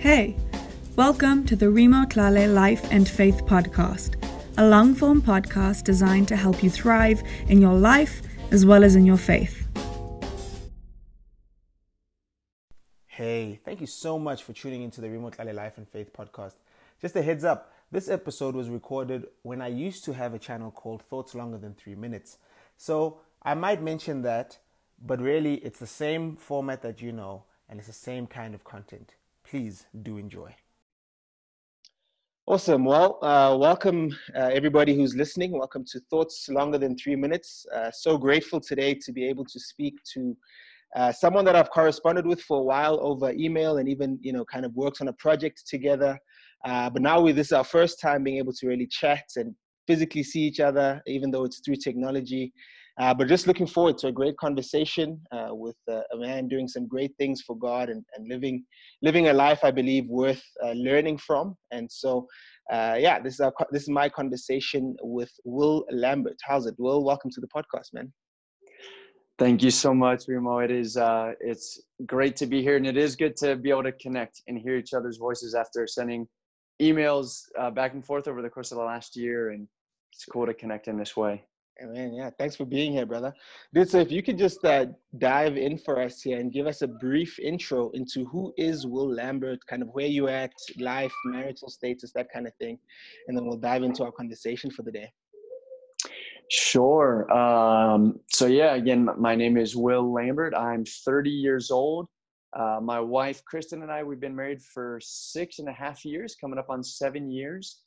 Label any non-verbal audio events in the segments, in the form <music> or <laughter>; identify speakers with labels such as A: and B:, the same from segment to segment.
A: Hey, welcome to the Remo Tlale Life and Faith Podcast, a long form podcast designed to help you thrive in your life as well as in your faith.
B: Hey, thank you so much for tuning into the Remo Tlale Life and Faith Podcast. Just a heads up, this episode was recorded when I used to have a channel called Thoughts Longer Than Three Minutes. So I might mention that, but really it's the same format that you know and it's the same kind of content. Please do enjoy. Awesome. Well, uh, welcome uh, everybody who's listening. Welcome to Thoughts Longer Than Three Minutes. Uh, so grateful today to be able to speak to uh, someone that I've corresponded with for a while over email and even, you know, kind of worked on a project together. Uh, but now we, this is our first time being able to really chat and physically see each other, even though it's through technology. Uh, but just looking forward to a great conversation uh, with uh, a man doing some great things for God and, and living living a life I believe worth uh, learning from. And so, uh, yeah, this is our, this is my conversation with Will Lambert. How's it, Will? Welcome to the podcast, man.
C: Thank you so much, Remo. It is uh, it's great to be here, and it is good to be able to connect and hear each other's voices after sending emails back and forth over the course of the last year. And it's cool to connect in this way.
B: Man, yeah, thanks for being here, brother. Dude, so if you could just uh, dive in for us here and give us a brief intro into who is Will Lambert, kind of where you at, life, marital status, that kind of thing, and then we'll dive into our conversation for the day.
C: Sure. Um, so yeah, again, my name is Will Lambert. I'm 30 years old. Uh, my wife, Kristen, and I, we've been married for six and a half years, coming up on seven years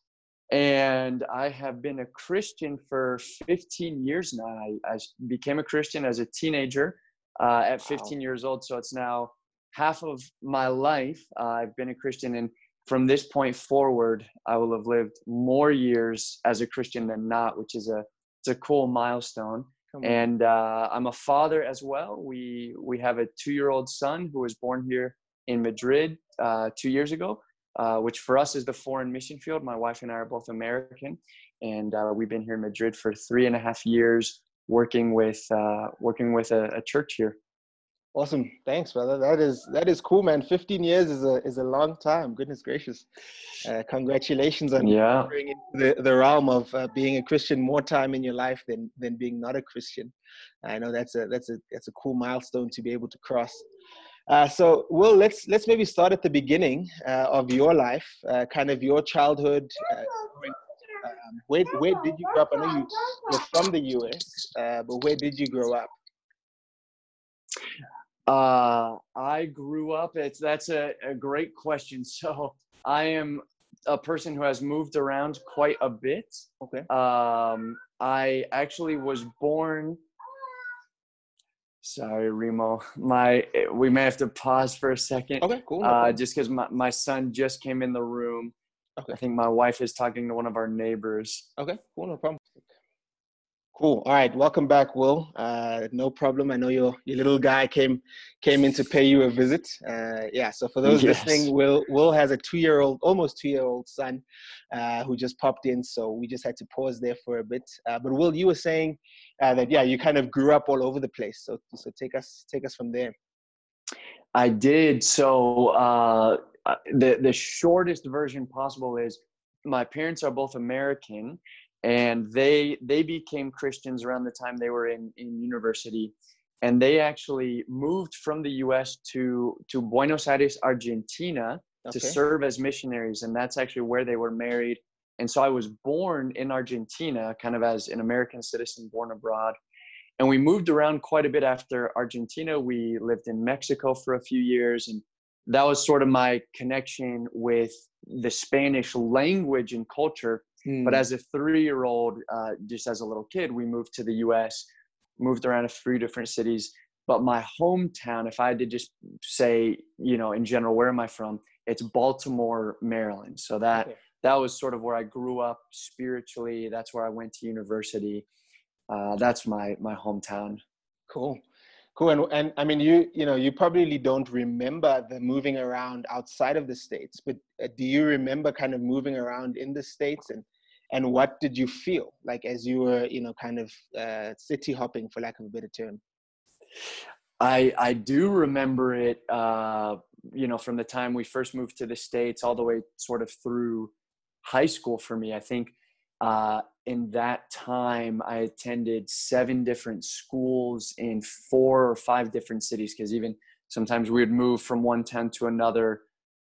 C: and I have been a Christian for 15 years now. I, I became a Christian as a teenager uh, at 15 wow. years old, so it's now half of my life. Uh, I've been a Christian, and from this point forward, I will have lived more years as a Christian than not, which is a it's a cool milestone. And uh, I'm a father as well. We we have a two year old son who was born here in Madrid uh, two years ago uh, which for us is the foreign mission field. My wife and I are both American, and uh, we've been here in Madrid for three and a half years, working with uh, working with a, a, church here.
B: Awesome, thanks, brother. That is that is cool, man. Fifteen years is a is a long time. Goodness gracious! Uh, congratulations on
C: yeah.
B: the the realm of uh, being a Christian more time in your life than than being not a Christian. I know that's a that's a that's a cool milestone to be able to cross. Uh, so, Will, let's let's maybe start at the beginning uh, of your life, uh, kind of your childhood. Uh, um, where where did you grow up? I know you, you're from the U.S., uh, but where did you grow up?
C: Uh, I grew up. It's that's a, a great question. <laughs> So, I am a person who has moved around quite a bit.
B: Okay.
C: Um, I actually was born Sorry, Remo. My we may have to pause for a second.
B: Okay, cool.
C: Uh, just because my, my son just came in the room. Okay. I think my wife is talking to one of our neighbors.
B: Okay, cool, no problem. Cool. All right. Welcome back, Will. Uh, no problem. I know your your little guy came came in to pay you a visit. Uh, yeah. So for those yes. listening, Will Will has a two year old, almost two year old son, uh, who just popped in. So we just had to pause there for a bit. Uh, but Will, you were saying uh, that yeah, you kind of grew up all over the place. So so take us take us from there.
C: I did. So uh, the the shortest version possible is my parents are both American and they they became christians around the time they were in in university. And they actually moved from the us to to buenos aires argentina okay. to serve as missionaries. And that's actually where they were married. And so i was born in argentina kind of as an american citizen born abroad. And we moved around quite a bit after argentina. We lived in mexico for a few years. And that was sort of my connection with the spanish language and culture Mm. But as a three year old, uh, just as a little kid, we moved to the US, moved around a few different cities. But my hometown, if I had to just say, you know, in general, where am I from? It's Baltimore, Maryland. So that okay. that was sort of where I grew up spiritually. That's where I went to university. Uh, that's my my hometown.
B: Cool. Cool. And, and I mean, you, you know, you probably don't remember the moving around outside of the States, but uh, do you remember kind of moving around in the States and, and what did you feel like as you were, you know, kind of uh, city hopping for lack of a better term?
C: I, I do remember it uh, you know, from the time we first moved to the States all the way sort of through high school for me. I think uh, in that time, I attended seven different schools in four or five different cities because even sometimes we would move from one town to another,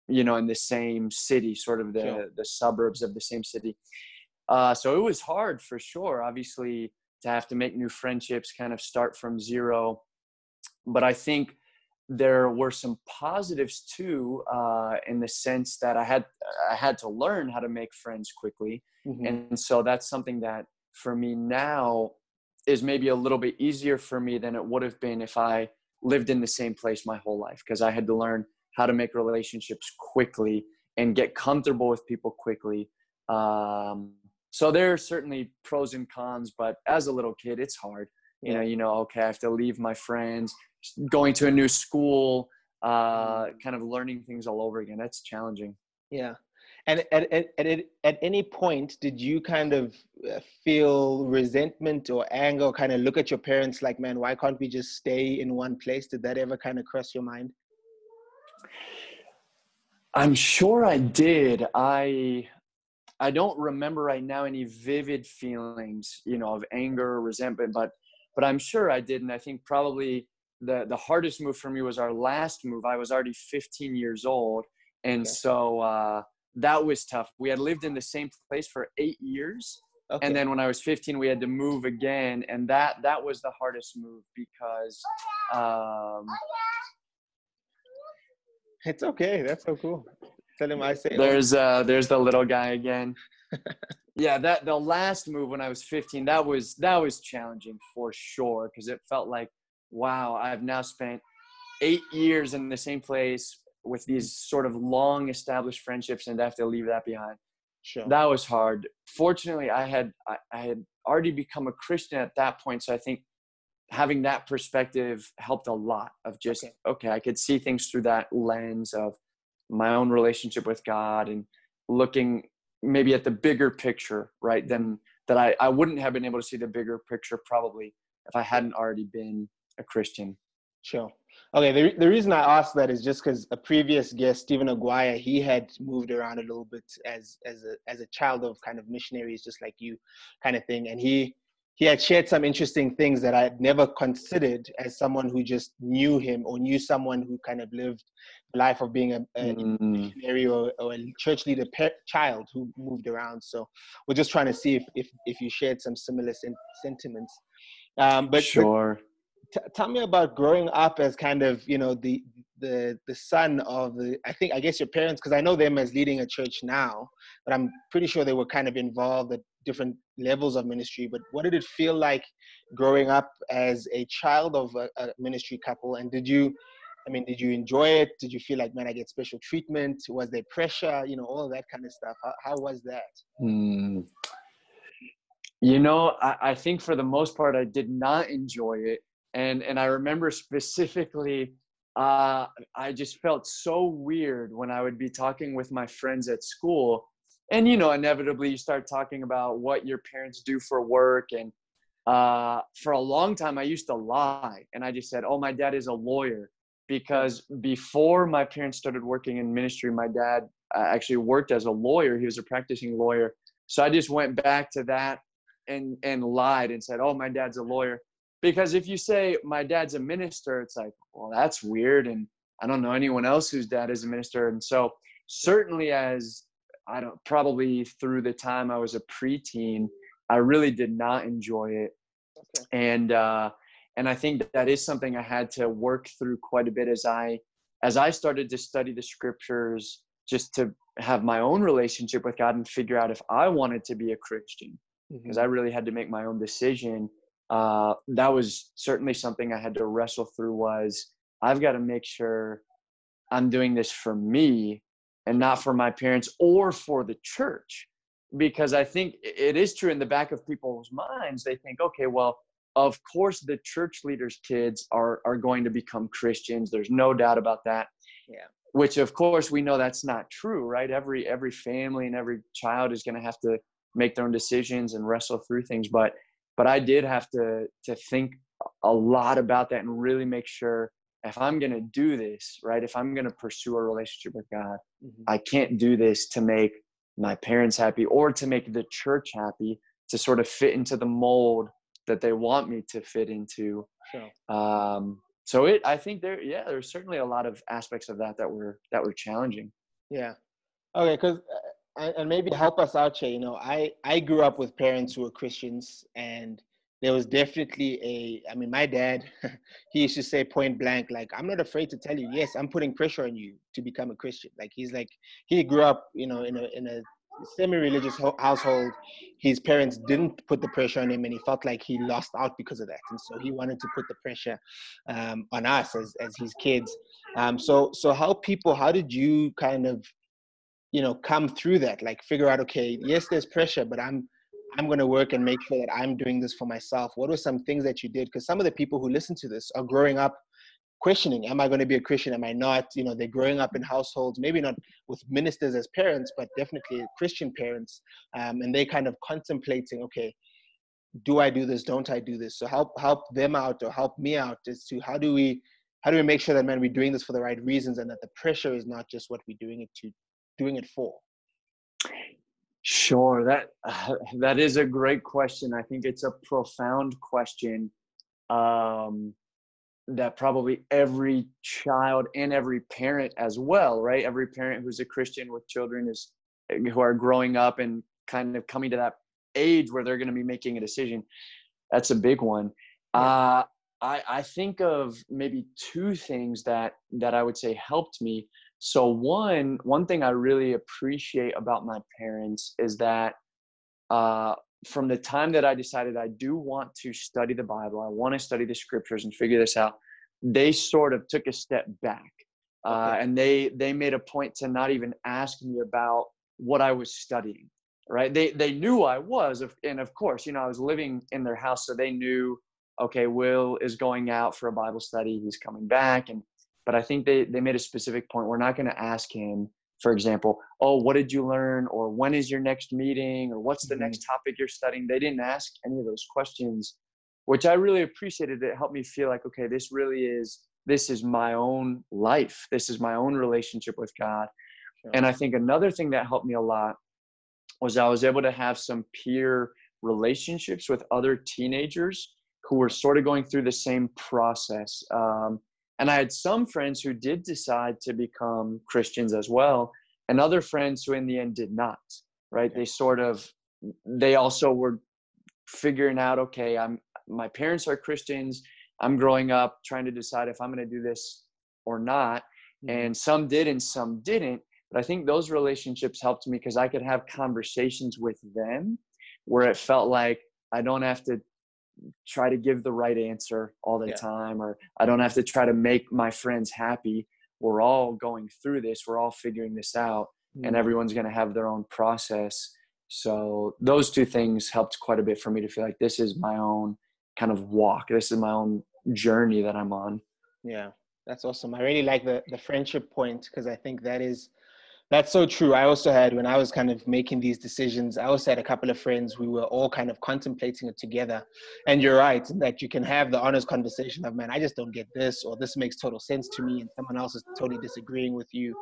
C: you know, in the same city, sort of the, sure. the suburbs of the same city. Uh, so it was hard for sure, obviously, to have to make new friendships, kind of start from zero. But I think there were some positives too, uh, in the sense that I had I had to learn how to make friends quickly, mm-hmm. and so that's something that for me now is maybe a little bit easier for me than it would have been if I lived in the same place my whole life because I had to learn how to make relationships quickly and get comfortable with people quickly. Um, so there are certainly pros and cons, but as a little kid, it's hard. You know, you know, okay, I have to leave my friends, going to a new school, uh, mm. kind of learning things all over again. That's challenging.
B: Yeah. And at, at, at, at any point, did you kind of uh, feel resentment or anger, or kind of look at your parents like, man, why can't we just stay in one place? Did that ever kind of cross your mind?
C: I'm sure I did. I I don't remember right now any vivid feelings, you know, of anger or resentment, but but I'm sure I did. And I think probably the the hardest move for me was our last move. I was already 15 years old, and okay. so uh, that was tough. We had lived in the same place for eight years, okay. and then when I was 15, we had to move again, and that that was the hardest move because. Um,
B: it's okay. That's so cool. Tell him I say.
C: There's uh, there's the little guy again. <laughs> yeah, that the last move when I was 15, that was that was challenging for sure because it felt like, wow, I've now spent eight years in the same place with these sort of long established friendships and I have to leave that behind. Sure. That was hard. Fortunately, I had I, I had already become a Christian at that point, so I think having that perspective helped a lot. Of just okay, okay I could see things through that lens of my own relationship with God and looking maybe at the bigger picture, right? Then that I, I wouldn't have been able to see the bigger picture probably if I hadn't already been a Christian.
B: Sure. Okay. The, the reason I asked that is just because a previous guest, Stephen Aguirre, he had moved around a little bit as as a as a child of kind of missionaries, just like you, kind of thing, and he he had shared some interesting things that I had never considered as someone who just knew him or knew someone who kind of lived the life of being a, a mm. missionary or, or, a church leader pe- child who moved around. So we're just trying to see if if, if you shared some similar sen- sentiments.
C: Um, but sure.
B: But t- tell me about growing up as kind of you know the the the son of the I think I guess your parents because I know them as leading a church now, but I'm pretty sure they were kind of involved at different levels of ministry. But what did it feel like growing up as a child of a, a ministry couple? And did you, I mean, did you enjoy it? Did you feel like man, I get special treatment? Was there pressure? You know, all that kind of stuff. How, how was that?
C: Hmm. You know, I, I think for the most part, I did not enjoy it, and and I remember specifically uh, I just felt so weird when I would be talking with my friends at school. And, you know, inevitably you start talking about what your parents do for work. And uh, for a long time, I used to lie. And I just said, oh, my dad is a lawyer. Because before my parents started working in ministry, my dad uh, actually worked as a lawyer. He was a practicing lawyer. So I just went back to that and, and lied and said, oh, my dad's a lawyer because if you say my dad's a minister it's like well that's weird and i don't know anyone else whose dad is a minister and so certainly as i don't probably through the time i was a preteen i really did not enjoy it okay. and uh and i think that, is something i had to work through quite a bit as i as i started to study the scriptures just to have my own relationship with god and figure out if i wanted to be a christian because mm-hmm. i really had to make my own decision uh, that was certainly something I had to wrestle through was I've got to make sure I'm doing this for me and not for my parents or for the church. Because I think it is true in the back of people's minds, they think, okay, well, of course the church leaders' kids are are going to become Christians. There's no doubt about that.
B: Yeah.
C: Which of course we know that's not true, right? Every every family and every child is going to have to make their own decisions and wrestle through things. But but I did have to to think a lot about that and really make sure if I'm going to do this, right, if I'm going to pursue a relationship with God,
B: Mhm.
C: I can't do this to make my parents happy or to make the church happy to sort of fit into the mold that they want me to fit into.
B: Sure.
C: Um, so it, I think there, yeah, there's certainly a lot of aspects of that that were that were challenging.
B: Yeah. Okay, because and, and maybe help us out here. You know, I I grew up with parents who were Christians, and there was definitely a. I mean, my dad, <laughs> he used to say point blank, like, "I'm not afraid to tell you. Yes, I'm putting pressure on you to become a Christian." Like he's like he grew up, you know, in a in a semi-religious ho- household. His parents didn't put the pressure on him, and he felt like he lost out because of that. And so he wanted to put the pressure um, on us as as his kids. Um, so so how people? How did you kind of you know come through that like figure out okay yes there's pressure but i'm i'm going to work and make sure that i'm doing this for myself. What were some things that you did? Because some of the people who listen to this are growing up questioning am i going to be a christian? Am i not? You know they're growing up in households maybe not with ministers as parents but definitely christian parents um, and they're kind of contemplating okay do i do this? Don't i do this? So help help them out or help me out as to how do we how do we make sure that man we're doing this for the right reasons and that the pressure is not just what we're doing it to doing it for
C: Sure, that <laughs> that is a great question. I think it's a profound question um, that probably every child and every parent as well, right? Every parent who's a Christian with children is who are growing up and kind of coming to that age where they're going to be making a decision. That's a big one. Uh, I I think of maybe two things that that I would say helped me. So one one thing I really appreciate about my parents is that uh, from the time that I decided I do want to study the Bible, I want to study the scriptures and figure this out, they sort of took a step back, uh,
B: Okay.
C: and they they made a point to not even ask me about what I was studying. Right? They they knew I was, and of course, you know, I was living in their house, so they knew. Okay, Will is going out for a Bible study. He's coming back, and but I think they they made a specific point. We're not going to ask him, for example, oh, what did you learn, or when is your next meeting, or what's the
B: Mhm.
C: next topic you're studying. They didn't ask any of those questions, which I really appreciated. It helped me feel like, okay, this really is this is my own life. This is my own relationship with God.
B: Sure.
C: And I think another thing that helped me a lot was I was able to have some peer relationships with other teenagers who were sort of going through the same process. Um, and I had some friends who did decide to become Christians as well, and other friends who in the end did not, right?
B: Okay.
C: They sort of, they also were figuring out, okay, I'm, my parents are Christians. I'm growing up trying to decide if I'm going to do this or not. Mm-hmm. And some did and some didn't. But I think those relationships helped me because I could have conversations with them where it felt like I don't have to try to give the right answer all the
B: Yeah.
C: time or I don't have to try to make my friends happy. We're all going through this, we're all figuring this out, and
B: Mm.
C: everyone's going to have their own process. So those two things helped quite a bit for me to feel like this is my own kind of walk. This is my own journey that I'm on.
B: Yeah, that's awesome. I really like the the friendship point because I think that is that's so true. I also had when I was kind of making these decisions, I also had a couple of friends we were all kind of contemplating it together. And you're right that you can have the honest conversation of man, I just don't get this or this makes total sense to me and someone else is totally disagreeing with you.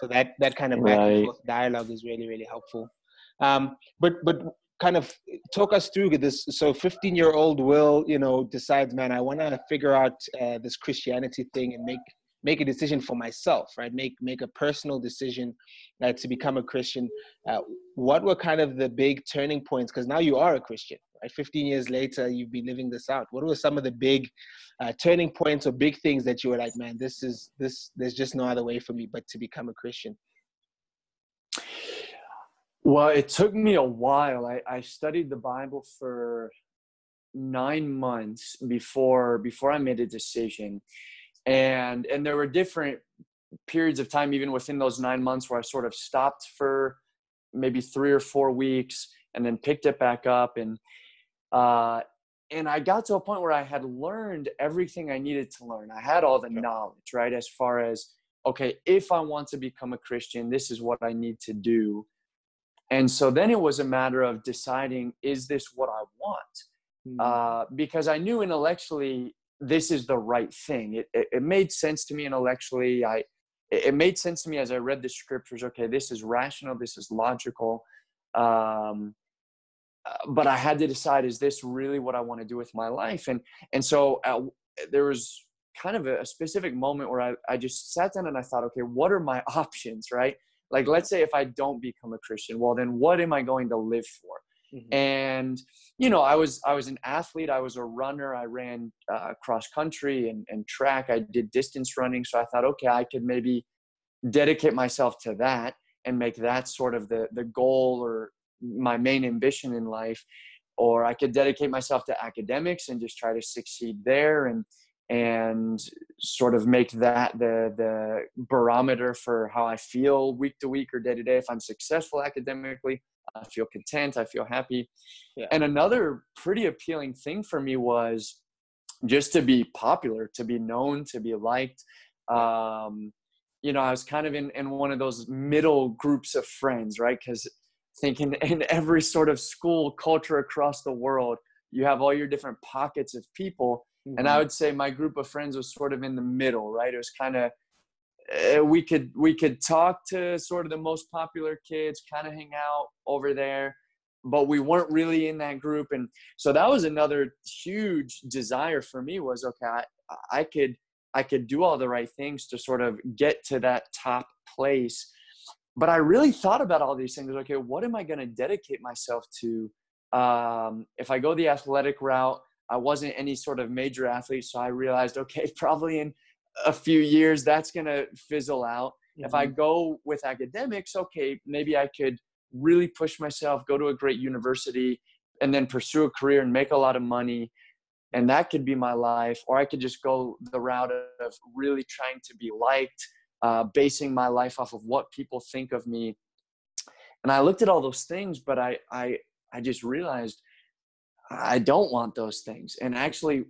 B: So that that kind of back and forth dialogue is really, really helpful. Um, but but kind of talk us through this so 15 year old will you know decides man i want to figure out uh, this christianity thing and make make a decision for myself right? Make make a personal decision uh, to become a christian. Uh, what were kind of the big turning points? Because now you are a christian right? 15 years later you've been living this out. What were some of the big uh, turning points or big things that you were like man this is this there's just no other way for me but to become a christian
C: Well, it took me a while. I, I studied the Bible for nine months before before I made a decision, and and there were different periods of time even within those nine months where I sort of stopped for maybe three or four weeks and then picked it back up and uh, and I got to a point where I had learned everything I needed to learn. I had all the knowledge, right? As far as okay, if I want to become a Christian, this is what I need to do. And so then it was a matter of deciding, is this what I want?
B: Hmm.
C: Uh, because I knew intellectually this is the right thing. It, it, it made sense to me intellectually. I it made sense to me as I read the scriptures. Okay, this is rational. This is logical. Um, uh, but I had to decide: is this really what I want to do with my life? And and so uh, there was kind of a, a specific moment where I, I just sat down and I thought, okay, what are my <laughs> options, right? Like, let's say if I don't become a Christian, well, then what am I going to live for? Mm-hmm. And you know, I was I was an athlete. I was a runner. I ran uh, cross country and, and track. I did distance running. So I thought, okay, I could maybe dedicate myself to that and make that sort of the the goal or my main ambition in life. Or I could dedicate myself to academics and just try to succeed there and and sort of make that the the barometer for how I feel week to week or day to day. If I'm successful academically, I feel content, I feel happy. Yeah. And another pretty appealing thing for me was just to be popular, to be known, to be liked. Um, you know, I was kind of in, in one of those middle groups of friends, right? Because thinking <laughs> in every sort of school culture across the world, you have all your different pockets of people. Mm-hmm. And I mm-hmm. would say my group of friends was sort of in the middle, right? It was kind of uh, we could we could talk to sort of the most popular kids kind of hang out over there but we weren't really in that group and so that was another huge desire for me was okay I, I could i could do all the right things to sort of get to that top place but i really thought about all these things okay what am i going to dedicate myself to? Um, if i go the athletic route i wasn't any sort of major athlete so i realized okay <laughs> probably in a few years that's going to fizzle out mm-hmm. if i mm-hmm. go with academics okay maybe i could really push myself go to a great university and then pursue a career and make a lot of money and that could be my life or i could just go the route of really trying to be liked uh, basing my life off of what people think of me and i looked at all those things but i i i just realized i don't want those things and actually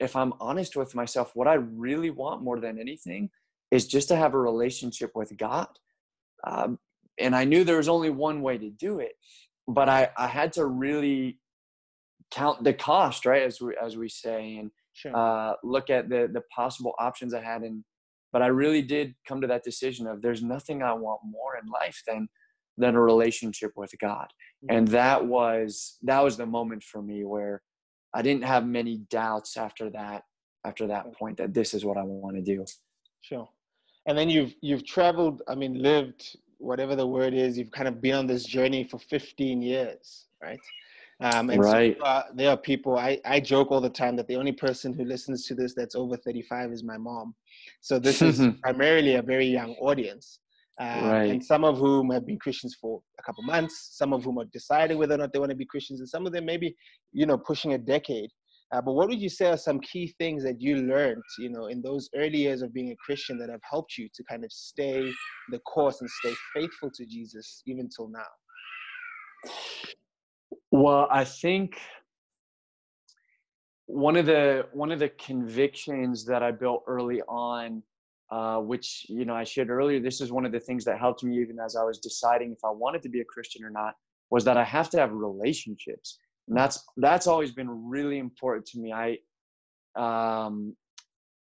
C: if I'm honest with myself, what I really want more than anything is just to have a relationship with God. Um, and I knew there was only one way to do it, but I, I had to really count the cost, right? As we, as we say, and sure. uh, look at the, the possible options I had. And, but I really did come to that decision of there's nothing I want more in life than, than a relationship with God. Mm-hmm. And that was, that was the moment for me where I didn't have many doubts after that after that point that this is what I want to do.
B: Sure. And then you've you've traveled, I mean lived whatever the word is, you've kind of been on this journey for 15 years, right? Um, and right. So, uh, there are people, I, I joke all the time that the only person who listens to this that's over 35 is my mom. So this is <laughs> primarily a very young audience. Uh, right. And some of whom have been Christians for a couple months, some of whom are deciding whether or not they want to be Christians, and some of them maybe, you know, pushing a decade. Uh, but what would you say are some key things that you learned, you know, in those early years of being a Christian that have helped you to kind of stay the course and stay faithful to Jesus even till now?
C: Well, I think one of the one of the convictions that I built early on uh, which you know I shared earlier. This is one of the things that helped me even as I was deciding if I wanted to be a Christian or not. Was that I have to have relationships, and that's that's always been really important to me. I um,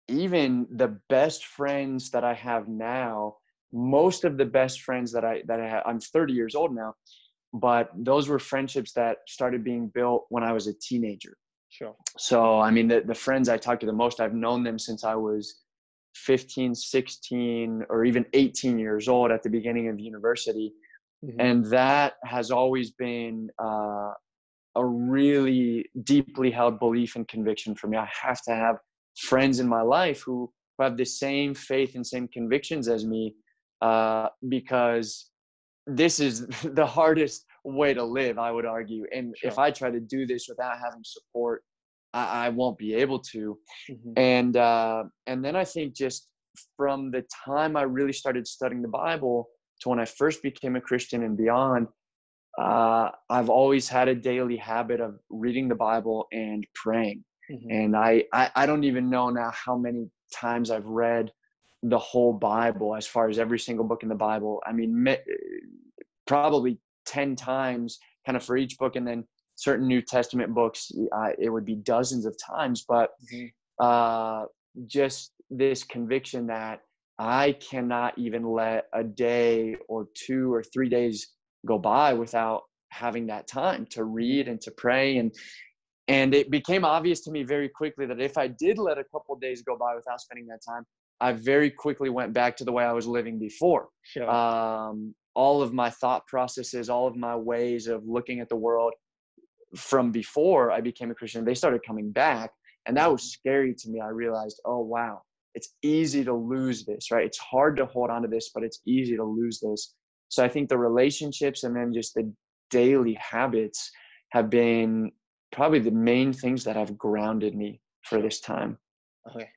C: even the best friends that I have now, most of the best friends that I that I have, I'm 30 years old now, but those were friendships that started being built when I was a teenager.
B: Sure.
C: So I mean, the the friends I talk to the most, I've known them since I was 15 16 or even 18 years old at the beginning of university mm-hmm. and that has always been uh, a really deeply held belief and conviction for me i have to have friends in my life who, who have the same faith and same convictions as me uh, because this is <laughs> the hardest way to live i would argue and sure. if i try to do this without having support I, I won't be able to. Mm-hmm. And uh, and then I think just from the time I really started studying the Bible to when I first became a Christian and beyond, uh, I've always had a daily habit of reading the Bible and praying. Mm-hmm. And I, I, I don't even know now how many times I've read the whole Bible as far as every single book in the Bible. I mean, probably 10 times kind of for each book. And then certain New Testament books, uh, it would be dozens of times. But mm-hmm. uh, just this conviction that I cannot even let a day or two or three days go by without having that time to read and to pray and and it became obvious to me very quickly that if I did let a couple days go by without spending that time, I very quickly went back to the way I was living before.
B: Sure.
C: Um, all of my thought processes, all of my ways of looking at the world from before I became a Christian, they started coming back. And that was scary to me. I realized, oh, wow, it's easy to lose this, right? It's hard to hold on to this, but it's easy to lose this. So I think the relationships and then just the daily habits have been probably the main things that have grounded me for this time.
B: Okay.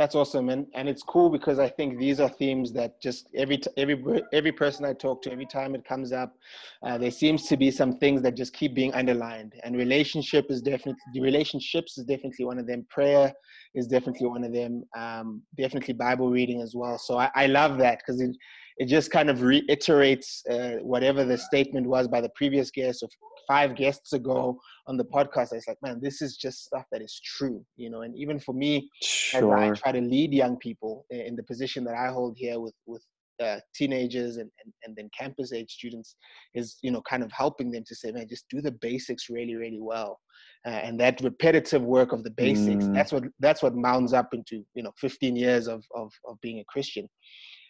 B: That's awesome, and and it's cool because I think these are themes that just every every every person I talk to, every time it comes up, uh, there seems to be some things that just keep being underlined. And relationship is definitely the relationships is definitely one of them. Prayer is definitely one of them. Um, definitely Bible reading as well. So I, I love that because it it just kind of reiterates uh, whatever the statement was by the previous guest of five guests ago on the podcast. It's like, man, this is just stuff that is true, you know. And even for me, sure. as I try to lead young people in the position that I hold here with with uh, teenagers and, and, and then campus age students is you know kind of helping them to say man just do the basics really really well uh, and that repetitive work of the basics mm. that's what that's what mounds up into you know 15 years of of, of being a christian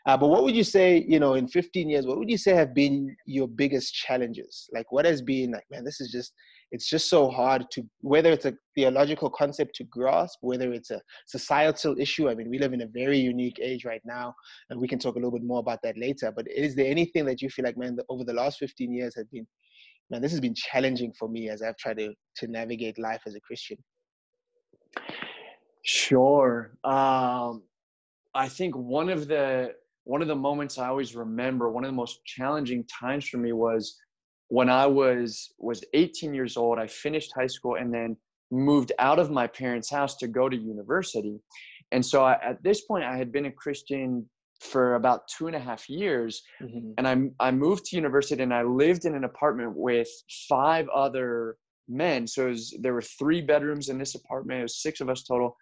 B: uh, but what would you say, you know, in 15 years, what would you say have been your biggest challenges? Like, what has been like, man, this is just, it's just so hard to, whether it's a theological concept to grasp, whether it's a societal issue. I mean, we live in a very unique age right now, and we can talk a little bit more about that later. But is there anything that you feel like, man, over the last 15 years has been, man, this has been challenging for me as I've tried to, to navigate life as a Christian?
C: Sure. Um, I think one of the one of the moments I always remember, one of the most challenging times for me was when I was was 18 years old. I finished high school and then moved out of my parents' house to go to university. And so I, at this point, I had been a Christian for about two and a half years, mm-hmm. and I I moved to university and I lived in an apartment with five other men. So was, there were three bedrooms in this apartment. It was six of us total.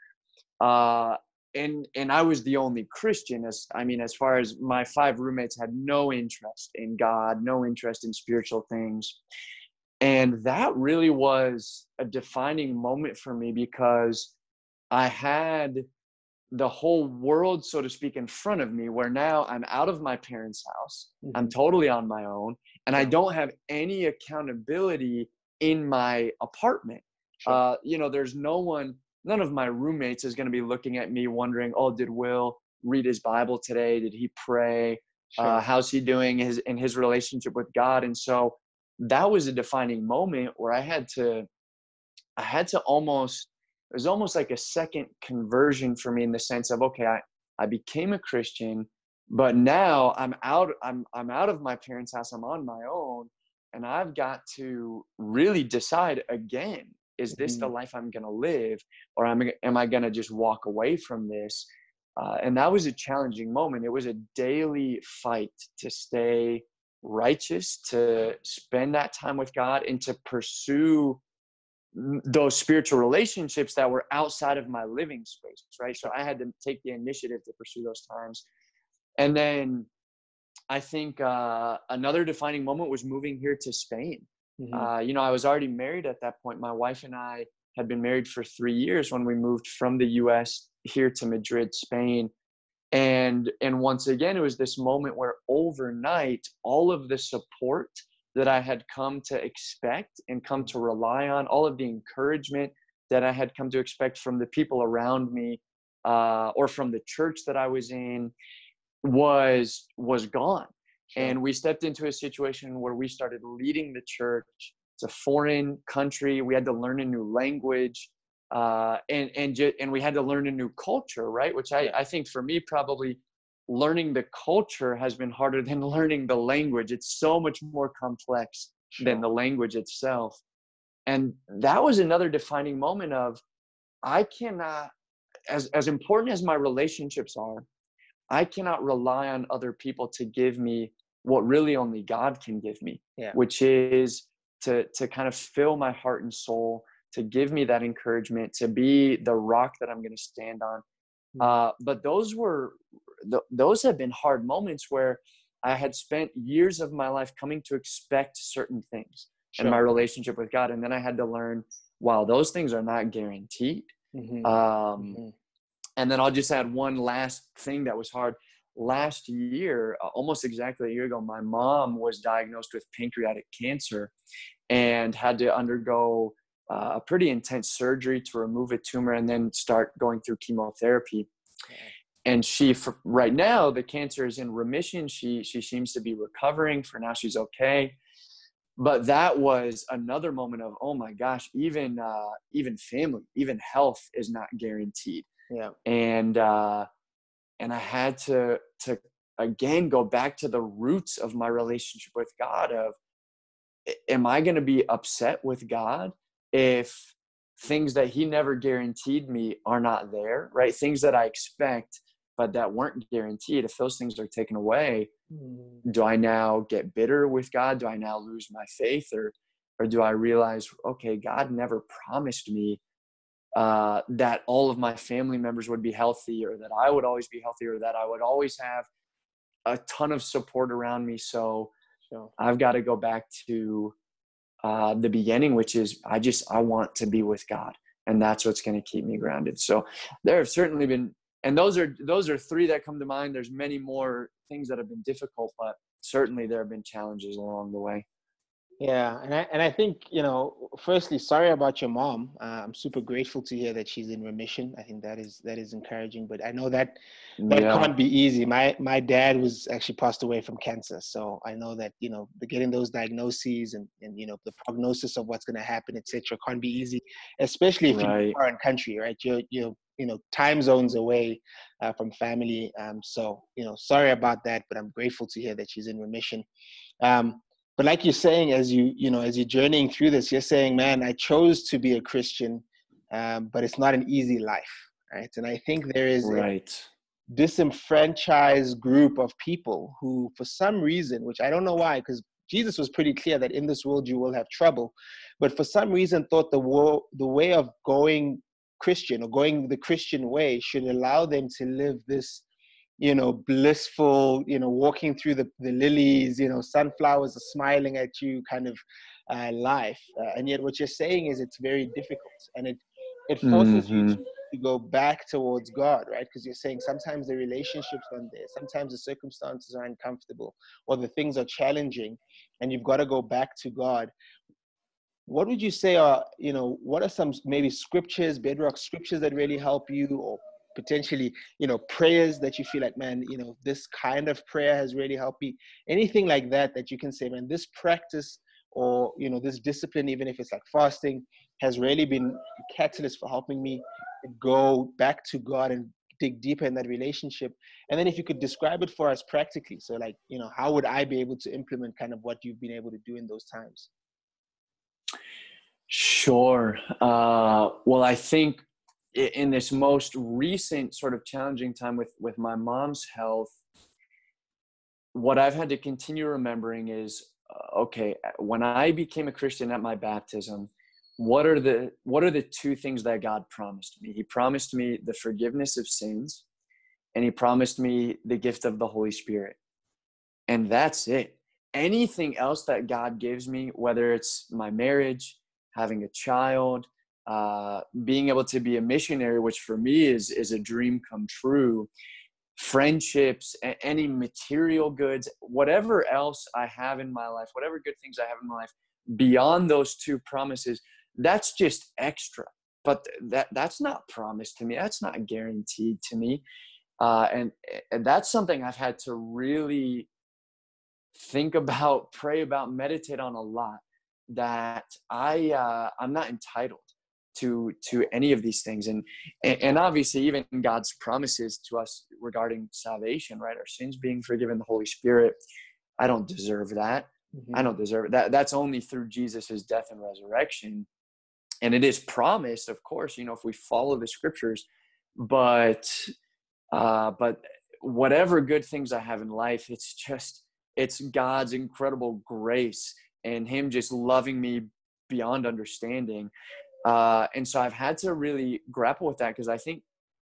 C: Uh, and and I was the only Christian as I mean as far as my five roommates had no interest in God, no interest in spiritual things. And that really was a defining moment for me because I had the whole world so to speak in front of me where now I'm out of my parents' house. Mm-hmm. I'm totally on my own and I don't have any accountability in my apartment. Sure. Uh, you know, there's no one none of my roommates is going to be looking at me wondering, oh, did Will read his Bible today? Did he pray? Uh, sure. Uh, how's he doing his, in his relationship with God? And so that was a defining moment where I had to, I had to almost, it was almost like a second conversion for me in the sense of, okay, I, I became a Christian, but now I'm out, I'm, I'm out of my parents' house. I'm on my own and I've got to really decide again is this mm-hmm. the life i'm going to live or am, am i going to just walk away from this? Uh, and that was a challenging moment. It was a daily fight to stay righteous to spend that time with god and to pursue those spiritual relationships that were outside of my living space right? So i had to take the initiative to pursue those times. And then i think uh, another defining moment was moving here to spain Mm-hmm. Uh, you know, I was already married at that point. My wife and I had been married for three years when we moved from the U.S. here to Madrid, Spain. And and once again, it was this moment where overnight, all of the support that I had come to expect and come to rely on, all of the encouragement that I had come to expect from the people around me, uh, or from the church that I was in, was was gone and we stepped into a situation where we started leading the church. It's a foreign country. We had to learn a new language. Uh, and and ju- and we had to learn a new culture, right? Which I, I think for me probably learning the culture has been harder <laughs> than learning the language. It's so much more complex sure. than the language itself. And that was another defining moment of I cannot, as as important as my relationships are, I cannot rely on other people to give me what really only God can give me, yeah. which is to to kind of fill my heart and soul, to give me that encouragement, to be the rock that I'm going to stand on. Hmm. Uh, but those were th- those have been hard moments where I had spent years of my life coming to expect certain things sure. in my relationship with God, and then I had to learn, wow, those things are not guaranteed. Mm-hmm. Um, mm-hmm. And then I'll just add one last thing that was hard. Last year, almost exactly a year ago, my mom was diagnosed with pancreatic cancer and had to undergo uh, a pretty intense surgery to remove a tumor and then start going through chemotherapy. And she, right now, the cancer is in remission. She she seems to be recovering. For now, she's okay. But that was another moment of, oh my gosh, even uh, even family, even health is not guaranteed.
B: Yeah.
C: And uh, and I had to to again go back to the roots of my relationship with God. Of, am I going to be upset with God if things that he never guaranteed me are not there, right? Things that I expect but that weren't guaranteed. If those things are taken away, mm. do I now get bitter with God? Do I now lose my faith or or do I realize, okay, God never promised me uh, that all of my family members would be healthy or that I would always be healthy or that I would always have a ton of support around me. So, so I've got to go back to uh, the beginning, which is I just I want to be with God, and that's what's going to keep me grounded. So there have certainly been, and those are those are three that come to mind. There's many more things that have been difficult, but certainly there have been challenges along the way.
B: Yeah, and I and I think you know, firstly, sorry about your mom. Uh, I'm super grateful to hear that she's in remission. I think that is that is encouraging. But I know that that yeah. can't be easy. My my dad was actually passed away from cancer, so I know that you know the getting those diagnoses and and you know the prognosis of what's going to happen, etc., can't be easy, especially if right. you're in a foreign country, right? You're you're you know time zones away uh, from family. Um, so you know, sorry about that, but I'm grateful to hear that she's in remission. Um, but like you're saying as you you know as you're journeying through this you're saying man i chose to be a christian um, but it's not an easy life right? And i think there is
C: right.
B: a disenfranchised group of people who for some reason which i don't know why because jesus was pretty clear that in this world you will have trouble but for some reason thought the wo- the way of going christian or going the christian way should allow them to live this you know, blissful, you know, walking through the, the lilies, you know, sunflowers are smiling at you kind of uh, life. Uh, and yet what you're saying is it's very difficult and it, it forces mm-hmm. you to, to, go back towards God, right? Because you're saying sometimes the relationships aren't there, sometimes the circumstances are uncomfortable or the things are challenging and you've got to go back to God. What would you say are, you know, what are some maybe scriptures, bedrock scriptures that really help you or potentially you know prayers that you feel like man you know this kind of prayer has really helped me. Anything like that that you can say man this practice or you know this discipline even if it's like fasting has really been a catalyst for helping me go back to god and dig deeper in that relationship. And then if you could describe it for us practically so like you know how would i be able to implement kind of what you've been able to do in those times?
C: Sure. Uh, well i think in this most recent sort of challenging time with with my mom's health what i've had to continue remembering is uh, okay when i became a christian at my baptism what are the what are the two things that god promised me? He promised me the forgiveness of sins and he promised me the gift of the holy spirit. And that's it. Anything else that god gives me whether it's my marriage having a child uh, being able to be a missionary, which for me is is a dream come true. Friendships, any material goods, whatever else I have in my life, whatever good things I have in my life, beyond those two promises, that's just extra. But that that's not promised to me. That's not guaranteed to me. Uh, and, and that's something I've had to really think about, <laughs> pray about, meditate on a lot. That I uh, I'm not entitled to to any of these things. And and obviously even god's promises to us regarding salvation right our sins being forgiven the holy spirit i don't deserve that. Mm-hmm. i don't deserve it. That that's only through jesus' death and resurrection. And it is promised of course you know if we follow the scriptures but uh but whatever good things i have in life it's just it's god's incredible grace and him just loving me beyond understanding Uh, and so I've had to really grapple with that because I think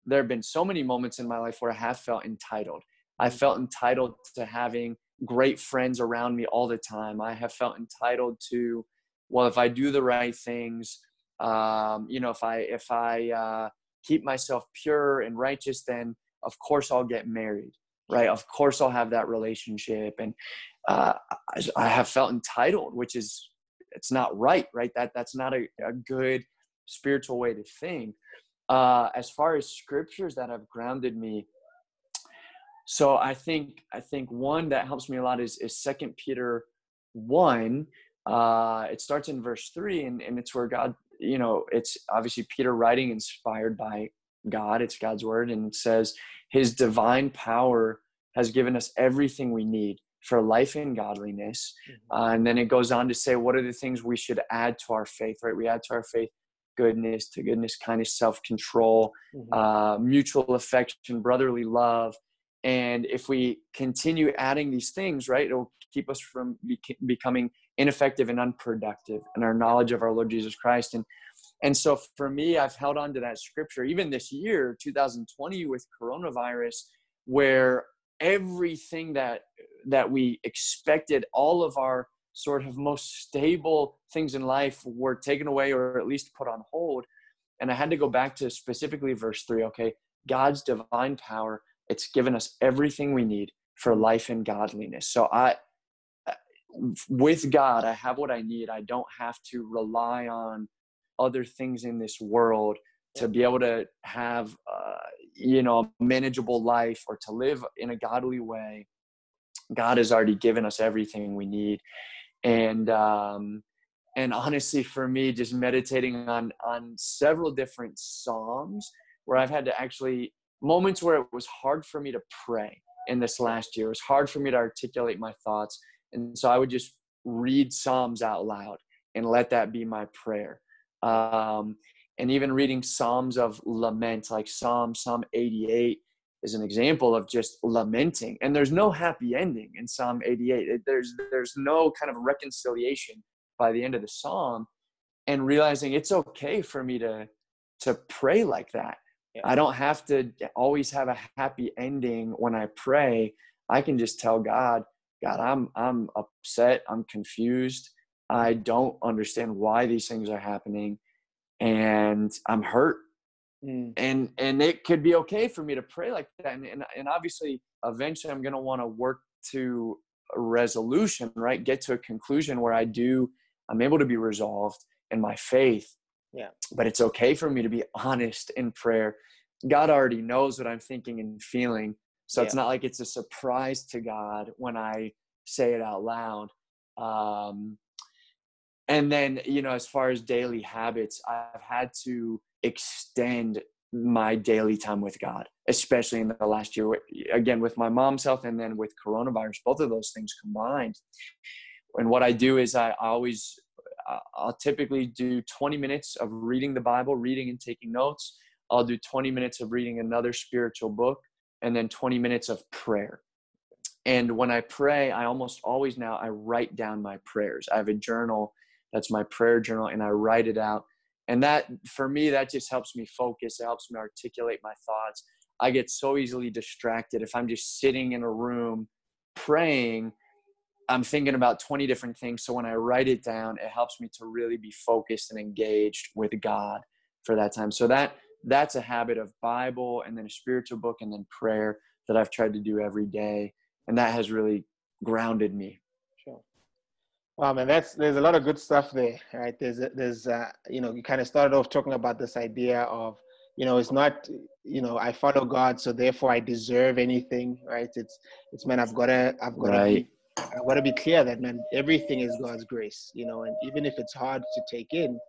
C: there have been so many moments in my life where I have felt entitled. I mm. felt entitled to having great friends around me all the time. I have felt entitled to, well, if I do the right things, um, you know, if I if I uh, keep myself pure and righteous, then of course I'll get married, right? Of course I'll have that relationship, and uh, I have felt entitled, which is it's not right, right? That that's not a, a good spiritual way to think. Uh, as far as scriptures that have grounded me, so I think I think one that helps me a lot is is Second Peter one. Uh, it starts in verse three, and, and it's where God, you know, it's obviously Peter writing inspired by God. It's God's word, and it says, His divine power has given us everything we need for life and godliness. Mm-hmm. Uh, and then it goes on to say, what are the things we should add to our faith, right? We add to our faith goodness, to goodness, kindness, self control, mm-hmm. uh, mutual affection, brotherly love. And if we continue adding these things, right, it'll keep us from be- becoming ineffective and unproductive in our knowledge of our Lord Jesus Christ. And and so for me, I've held on to that scripture even this year, 2020, with coronavirus, where everything that that we expected all of our sort of most stable things in life were taken away or at least put on hold. And i had to go back to specifically verse 3 okay? God's divine power it's given us everything we need for life and godliness. So i uh, with god i have what i need. I don't have to rely on other things in this world to be able to have uh, you know a manageable life or to live in a godly way god has already given us everything we need. And um and honestly for me just meditating on on several different psalms where i've had to actually moments where it was hard for me to pray in this last year it was hard for me to articulate my thoughts. And so i would just read psalms out loud and let that be my prayer. Um, and even reading psalms of lament like psalm psalm 88 is an example of just lamenting. And there's no happy ending in psalm 88 there's there's no kind of reconciliation by the end of the psalm. And realizing it's okay for me to to pray like that. Yeah. i don't have to always have a happy ending when i pray. I can just tell god god i'm i'm upset. I'm confused. I don't understand why these things are happening and I'm hurt. Mm. And and it could be okay for me to pray like that. And and, and obviously eventually I'm gonna want to work to a resolution, right? Get to a conclusion where I do I'm able to be resolved in my faith.
B: Yeah.
C: But it's okay for me to be honest in prayer. God already knows what I'm thinking and feeling. So yeah. it's not like it's a surprise to God when I say it out loud. Um, and then you know as far as daily habits i've had to extend my daily time with god especially in the last year again with my mom's health and then with coronavirus both of those things combined. And what i do is i always uh, i'll typically do 20 minutes of reading the bible reading and taking notes. I'll do 20 minutes of reading another spiritual book and then 20 minutes of prayer. And when i pray i almost always now i write down my prayers. I have a journal that's my prayer journal and i write it out. And that for me that just helps me focus. It helps me articulate my thoughts. I get so easily distracted. If i'm just sitting in a room praying i'm thinking about 20 different things. So when i write it down it helps me to really be focused and engaged with god for that time. So that that's a habit of bible and then a spiritual book and then prayer that i've tried to do every day. And that has really grounded me
B: Wow, man, that's there's a lot of good stuff there, right? There's there's uh, you know you kind of started off talking about this idea of you know it's not you know I follow God, so therefore I deserve anything, right? It's it's man, I've got to I've got to right. be, I've got to be clear that man, everything is God's grace, you know, and even if it's hard to take in,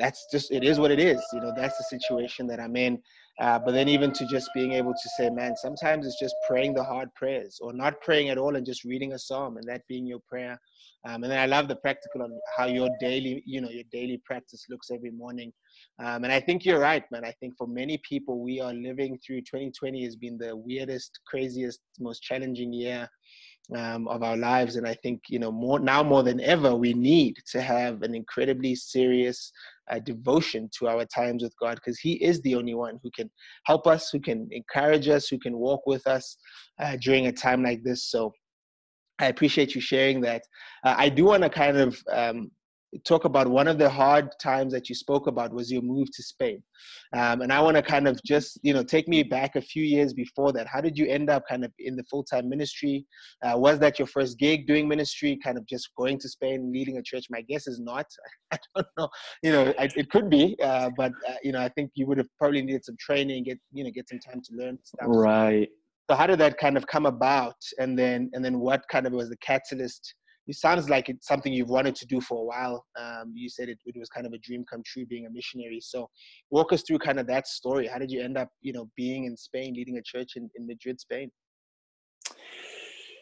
B: that's just it is what it is, you know. That's the situation that I'm in. Uh, but then even to just being able to say, man, sometimes it's just praying the hard prayers or not praying at all and just reading a psalm and that being your prayer. Um, and then I love the practical on how your daily, you know, your daily practice looks every morning. Um, and I think you're right, man. I think for many people, we are living through 2020 has been the weirdest, craziest, most challenging year um, of our lives. And I think, you know, more now more than ever, we need to have an incredibly serious uh, devotion to our times with God because He is the only one who can help us, who can encourage us, who can walk with us uh, during a time like this. So I appreciate you sharing that. Uh, I do want to kind of um, talk about one of the hard times that you spoke about was your move to Spain. Um, and I want to kind of just, you know, take me back a few years before that. How did you end up kind of in the full time ministry? Uh, was that your first gig doing ministry, kind of just going to Spain, leading a church? My guess is not. <laughs> I don't know. You know, I, it could be, uh, but, uh, you know, I think you would have probably needed some training, get, you know, get some time to learn stuff.
C: Right.
B: So how did that kind of come about? And then, and then what kind of was the catalyst? It sounds like it's something you've wanted to do for a while. Um, you said it, it was kind of a dream come true being a missionary. So walk us through kind of that story. How did you end up, you know, being in Spain, leading a church in, in Madrid, Spain?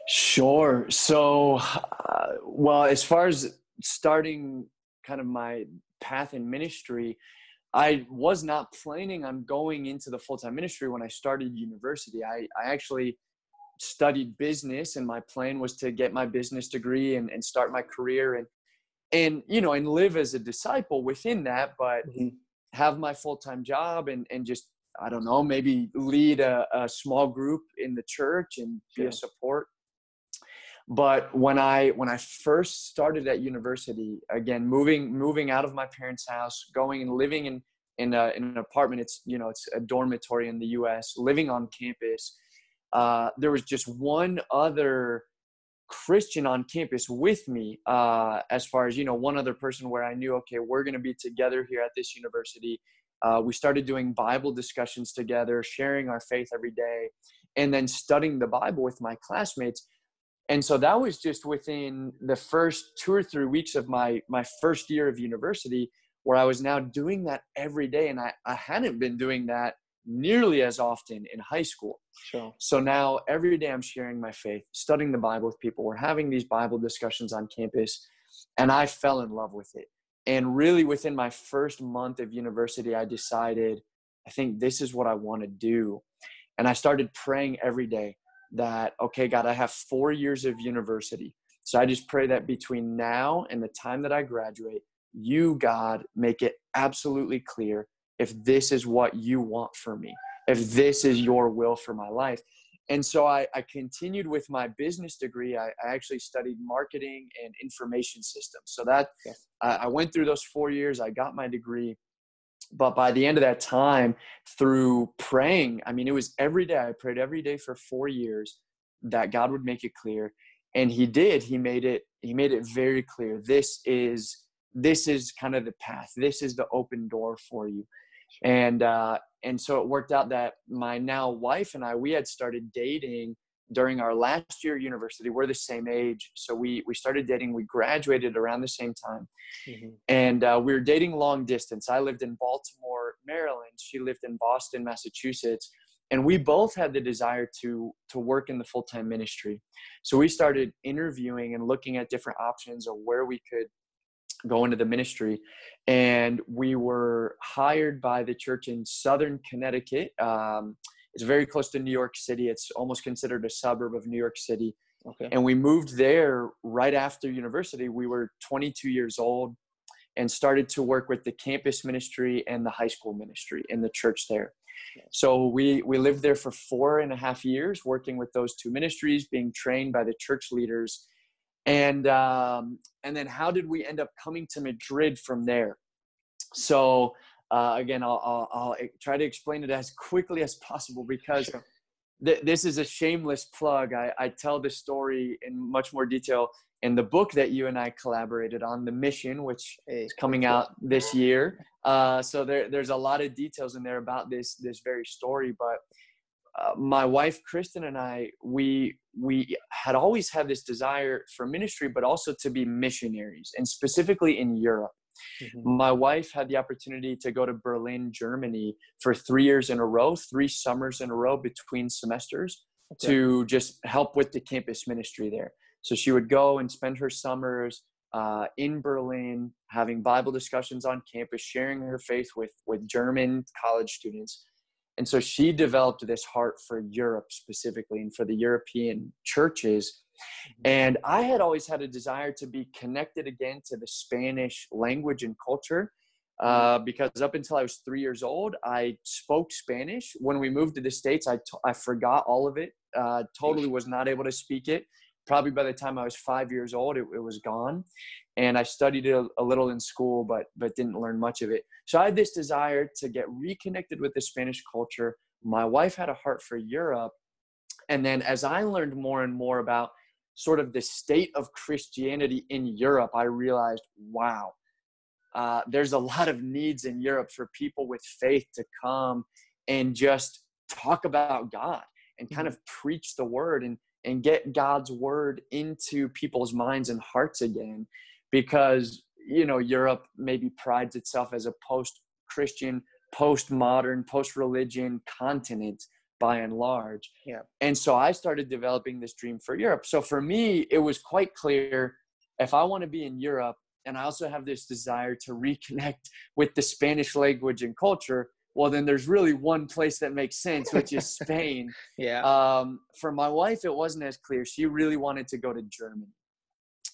C: Sure. So, uh, well, as far as starting kind of my path in ministry, I was not planning on going into the full time ministry when I started university. I, I actually studied business and my plan was to get my business degree and, and start my career and and you know and live as a disciple within that but mm-hmm. have my full-time job and and just i don't know maybe lead a, a small group in the church and be a support but when i when i first started at university again moving moving out of my parents house going and living in in, a, in an apartment it's you know it's a dormitory in the us living on campus uh, there was just one other Christian on campus with me, uh, as far as, you know, one other person where I knew, okay, we're going to be together here at this university. Uh, we started doing Bible discussions together, sharing our faith every day, and then studying the Bible with my classmates. And so that was just within the first two or three weeks of my my first year of university, where I was now doing that every day, and I, I hadn't been doing that nearly as often in high school. Sure. So now every day I'm sharing my faith, studying the Bible with people. We're having these Bible discussions on campus, and I fell in love with it. And really, within my first month of university, I decided, I think this is what I want to do. And I started praying every day that, okay, God, I have four years of university. So I just pray that between now and the time that I graduate, you, God, make it absolutely clear if this is what you want for me, if this is your will for my life. And so I, I continued with my business degree. I, I, actually studied marketing and information systems. So that I, I went through those four years. I got my degree. But by the end of that time, through praying, I mean, it was every day. I prayed every day for four years that God would make it clear. And he did. He made it, he made it very clear. This is this is kind of the path. This is the open door for you and uh, and so it worked out that my now wife and I we had started dating during our last year university. We're the same age, so we we started dating. We graduated around the same time, mm-hmm. and uh, we were dating long distance. I lived in Baltimore, Maryland. She lived in Boston, Massachusetts. And we both had the desire to to work in the full time ministry, so we started interviewing and looking at different options of where we could go into the ministry. And we were hired by the church in Southern Connecticut. Um, it's very close to New York City. It's almost considered a suburb of New York City. Okay. And we moved there right after university. We were 22 years old and started to work with the campus ministry and the high school ministry in the church there. So we we lived there for four and a half years, working with those two ministries, being trained by the church leaders, and um, and then how did we end up coming to Madrid from there? So uh, again, I'll, I'll, I'll, try to explain it as quickly as possible because sure. th- this is a shameless plug. I, I tell this story in much more detail in the book that you and I collaborated on, The Mission, which is coming out this year. Uh, so there, there's a lot of details in there about this this very story, but uh, my wife Kristen and I, we we had always had this desire for ministry, but also to be missionaries, and specifically in Europe. Mm-hmm. My wife had the opportunity to go to Berlin, Germany, for three years in a row, three summers in a row between semesters, okay. to just help with the campus ministry there. So she would go and spend her summers uh, in Berlin, having Bible discussions on campus, sharing her faith with with German college students and so she developed this heart for Europe specifically and for the European churches And I had always had a desire to be connected again to the Spanish language and culture. Uh, because up until I was three years old, I spoke Spanish. When we moved to the States, I, t- I forgot all of it, uh, totally was not able to speak it. Probably by the time I was five years old, it, it was gone. And I studied it a, little in school, but, but didn't learn much of it. So I had this desire to get reconnected with the Spanish culture. My wife had a heart for Europe. And then as I learned more and more about sort of the state of Christianity in Europe, I realized, wow, uh, there's a lot of needs in Europe for people with faith to come and just talk about God and kind mm-hmm. of preach the word and, and get God's word into people's minds and hearts again. Because, you know, Europe maybe prides itself as a post Christian, post modern, post religion continent by and large.
B: Yeah.
C: And so I started developing this dream for Europe. So for me, it was quite clear if I want to be in Europe, and I also have this desire to reconnect <laughs> with the Spanish language and culture, well, then there's really one place that makes sense, which is <laughs> Spain.
B: yeah.
C: Um, for my wife, it wasn't as clear. She really wanted to go to Germany.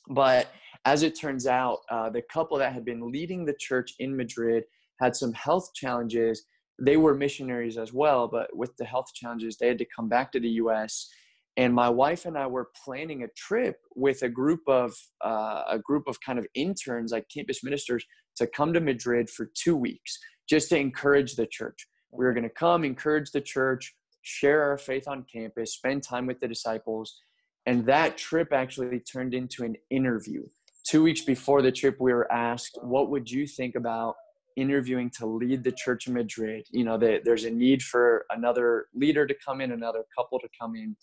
C: But as it turns out, uh, the couple that had been leading the church in Madrid had some health challenges. They were missionaries as well, but with the health challenges, they had to come back to the US and my wife and I were planning a trip with a group of uh, a group of kind of interns, like campus ministers, to come to Madrid for two weeks just to encourage the church. We were going to come, encourage the church, share our faith on campus, spend time with the disciples, and that trip actually turned into an interview. Two weeks before the trip, we were asked, "What would you think about interviewing to lead the church in Madrid?" You know, there's a need for another leader to come in, another couple to come in.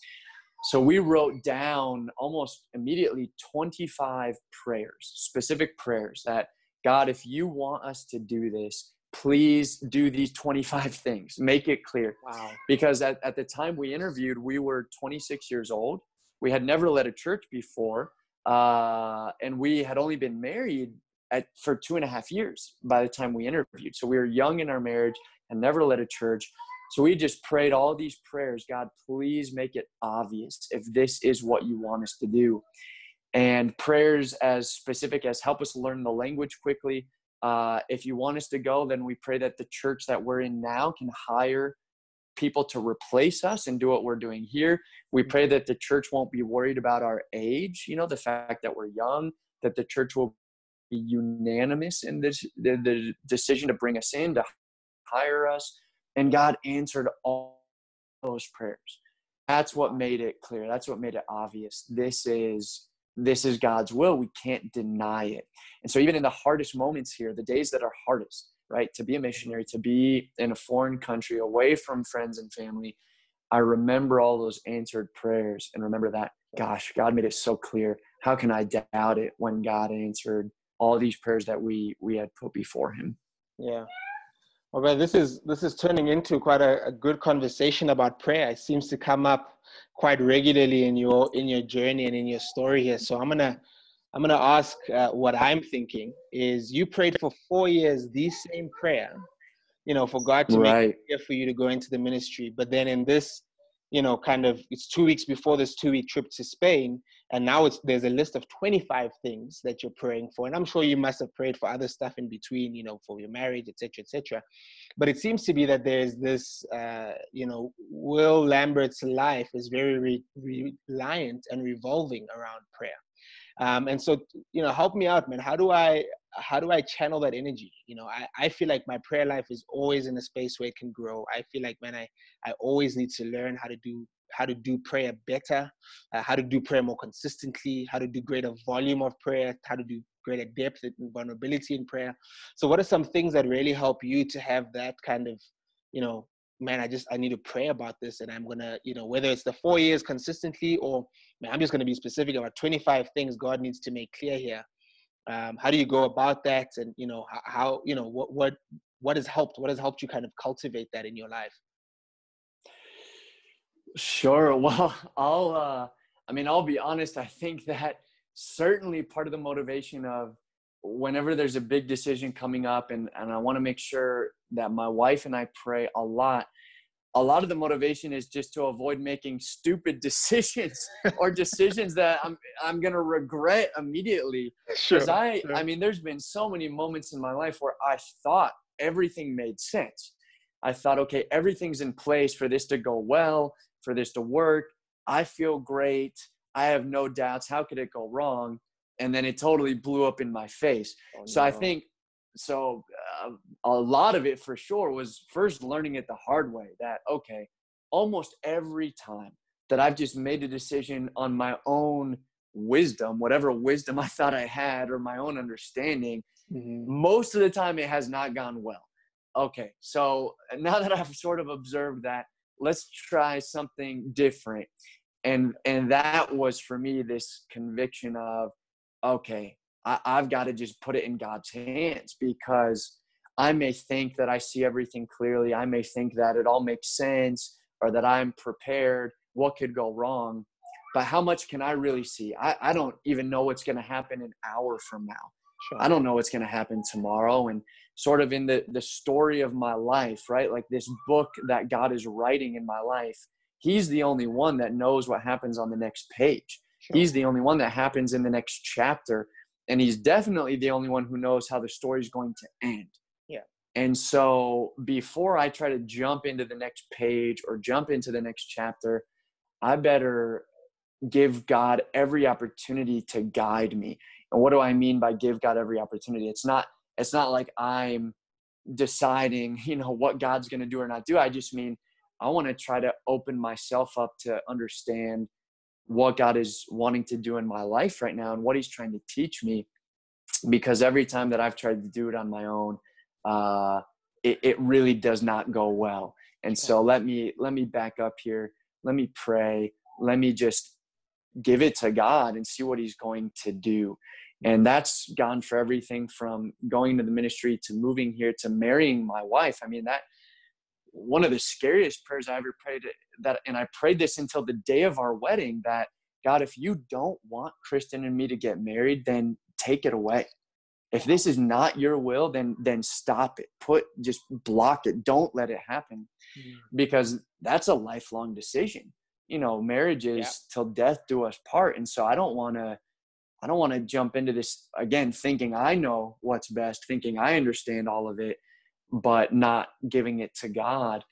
C: So we wrote down almost immediately 25 prayers, specific prayers that God, if you want us to do this, please do these 25 <laughs> things. Make it clear.
B: Wow.
C: Because at, at the time we interviewed, we were 26 years old. We had never led a church before. Uh, and we had only been married at, for two and a half years by the time we interviewed. So we were young in our marriage and never led a church. So we just prayed all these prayers God, please make it obvious if this is what you want us to do. And prayers as specific as help us learn the language quickly. Uh, if you want us to go, then we pray that the church that we're in now can hire people to replace us and do what we're doing here. We pray mm-hmm. that the church won't be worried about our age, you know, the fact that we're young, that the church will be unanimous in this, the, the decision to bring us in, to hire us, and God answered all those prayers. That's what made it clear. That's what made it obvious. This is this is God's will. We can't deny it. And so even in the hardest moments here, the days that are hardest, right? To be a missionary, to be in a foreign country away from friends and family, I remember all those answered prayers and remember that, gosh, God made it so clear. How can I doubt it when God answered all these prayers that we we had put before him?
B: Yeah. Well, this is this is turning into quite a, a, good conversation about prayer. It seems to come up quite regularly in your in your journey and in your story here. So I'm gonna I'm gonna ask uh, what I'm thinking is you prayed for four years the same prayer, you know, for God to right. make it clear for you to go into the ministry. But then in this you know, kind of it's two weeks before this two week trip to Spain, and now it's there's a list of 25 things that you're praying for, and I'm sure you must have prayed for other stuff in between, you know, for your marriage, etc., etc. But it seems to be that there's this, uh, you know, Will Lambert's life is very re- reliant and revolving around prayer. Um, and so, you know, help me out, man. How do I how do I channel that energy? You know, I, I feel like my prayer life is always in a space where it can grow. I feel like, man, I, I always need to learn how to do how to do prayer better, uh, how to do prayer more consistently, how to do greater volume of prayer, how to do greater depth and vulnerability in prayer. So, what are some things that really help you to have that kind of, you know, man, I just I need to pray about this, and I'm gonna, you know, whether it's the four years consistently or man, I'm just gonna be specific about 25 things God needs to make clear here. Um, how do you go about that? And you know how, you know what what what has helped what has helped you kind of cultivate that in your life?
C: Sure. <laughs> Well i'll uh i mean i'll be honest. I think that certainly part of the motivation of whenever there's a big decision coming up and and i want to make sure that my wife and i pray a lot a lot of the motivation is just to avoid making <laughs> stupid decisions or decisions that I'm I'm gonna regret immediately. Because sure, I sure. I mean, there's been so many moments in my life where I thought everything made sense. I thought, okay, everything's in place for this to go well, for this to work. I feel great. I have no doubts. How could it go wrong? And then it totally blew up in my face. Oh, so no. I think so uh, a lot of it for sure was first learning it the hard way that okay almost every time that i've just made a decision on my own wisdom whatever wisdom i thought i had or my own understanding mm-hmm. most of the time it has not gone well okay so now that i've sort of observed that let's try something different and and that was for me this conviction of okay I, I've got to just put it in God's hands because I may think that I see everything clearly. I may think that it all makes sense or that I'm prepared. What could go wrong? But how much can I really see? I, I don't even know what's going to happen an hour from now. Sure. I don't know what's going to happen tomorrow. And sort of in the, the story of my life, right? Like this book that God is writing in my life, He's the only one that knows what happens on the next page. Sure. He's the only one that happens in the next chapter and he's definitely the only one who knows how the story is going to end.
B: Yeah.
C: And so before I try to jump into the next page or jump into the next chapter, I better give God every opportunity to guide me. And what do I mean by give God every opportunity? It's not it's not like I'm deciding, <laughs> you know, what God's going to do or not do. I just mean I want to try to open myself up to understand what God is wanting to do in my life right now and what He's trying to teach me. Because every time that I've tried to do it on my own, uh, it, it really does not go well. And so let me let me back up here. Let me pray. Let me just give it to God and see what He's going to do. And that's gone for everything from going to the ministry to moving here to marrying my wife. I mean that one of the scariest prayers I ever prayed that, and I prayed this until the day of our wedding that God, if you don't want Kristen and me to get married, then take it away. If this is not your will, then then stop it. Put just block it. Don't let it happen, mm-hmm. because that's a lifelong decision. You know, marriage is yeah. till death do us part, and so I don't want to. I don't want to jump into this again thinking I know what's best, thinking I understand all of it, but not giving it to God.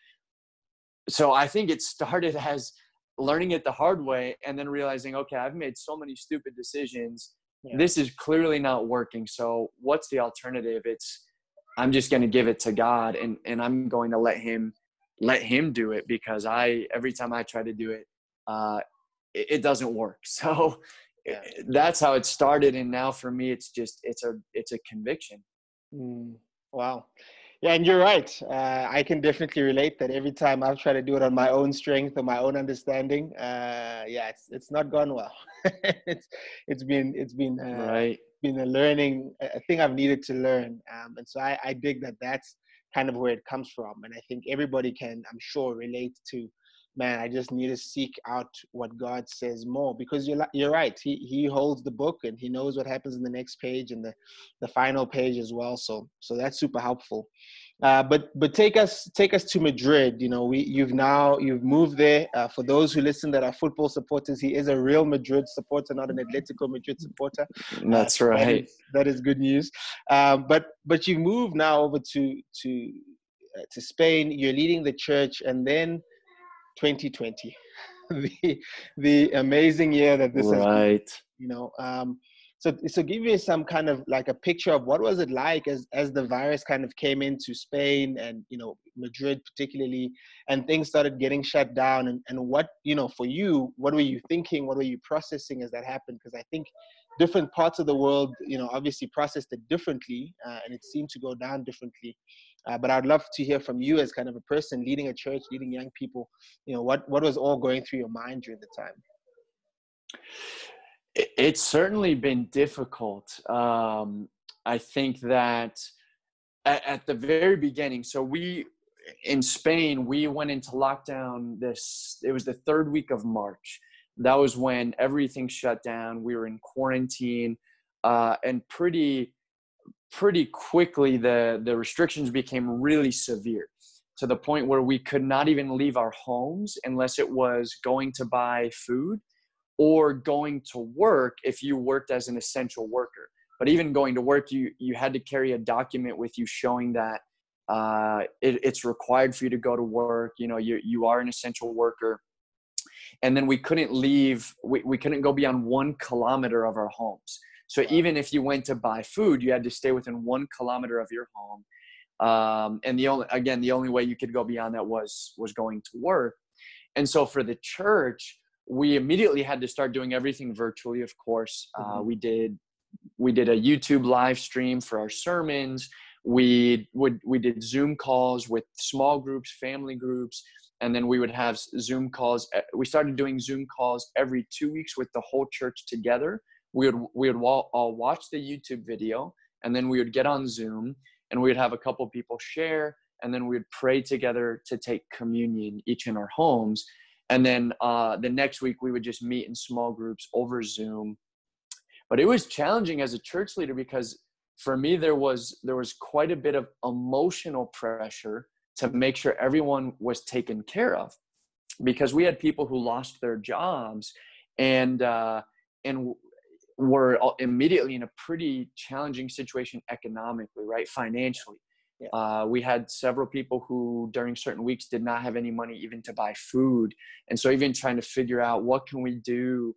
C: So I think it started <laughs> as learning it the hard way and then realizing, okay, I've made so many stupid decisions. Yeah. This is clearly not working. So what's the alternative? It's I'm just going to give it to God and and I'm going to let him let him do it because I every time I try to do it uh it, it doesn't work. <laughs> So yeah. that's how it started and now for me it's just it's a it's a conviction.
B: Mm, wow. Yeah, and you're right. Uh, I can definitely relate that every time I've tried to do it on my own strength or my own understanding, uh, yeah, it's it's not gone well. <laughs> it's it's been it's been uh, right. been a learning a thing I've needed to learn, um, and so I, I dig that that's kind of where it comes from, and I think everybody can, I'm sure, relate to man, I just need to seek out what God says more because you're you're right. He he holds the book and he knows what happens in the next page and the the final page as well. So so that's super helpful. Uh, but but take us take us to Madrid. You know, we you've now you've moved there. Uh, for those who listen that are football supporters, he is a Real Madrid supporter, not an Atletico Madrid supporter.
C: That's uh, right.
B: That is, that is, good news. Um, but but you moved now over to to uh, to Spain. You're leading the church, and then 2020, <laughs> the the amazing year that this right. you know. Um, so so give me some kind of like a picture of what was it like as as the virus kind of came into Spain and you know Madrid particularly, and things started getting shut down, and and what you know for you, what were you thinking? What were you processing as that happened? Because I think different parts of the world, you know, obviously processed it differently, uh, and it seemed to go down differently. Uh, but I'd love to hear from you as kind of a person leading a church, leading young people. You know, what what was all going through your mind during the time?
C: It's certainly been difficult. Um, I think that at, at the very beginning, so we in Spain, we went into lockdown. This it was the third week of March. That was when everything shut down. We were in quarantine, uh, and pretty pretty quickly the the restrictions became really severe to the point where we could not even leave our homes unless it was going to buy food or going to work if you worked as an essential worker. But even going to work, you you had to carry a document with you showing that uh, it, it's required for you to go to work. You know, you you are an essential worker. And then we couldn't leave. We, we couldn't go beyond one kilometer of our homes. So wow. even if you went to buy food, you had to stay within one kilometer of your home. Um, and the only again, the only way you could go beyond that was was going to work. And so for the church, we immediately had to start doing everything virtually. Of course, uh, mm-hmm. uh, we did we did a YouTube live stream for our sermons. We would we did Zoom calls with small groups, family groups, and then we would have Zoom calls. We started doing Zoom calls every two weeks with the whole church together. We would we would all watch the YouTube video, and then we would get on Zoom, and we would have a couple people share, and then we would pray together to take communion each in our homes and then uh, the next week we would just meet in small groups over zoom but it was challenging as a church leader because for me there was there was quite a bit of emotional pressure to make sure everyone was taken care of because we had people who lost their jobs and uh, and were immediately in a pretty challenging situation economically right financially yeah. Uh, we had several people who, during certain weeks, did not have any money even to buy food, and so even trying to figure out what can we do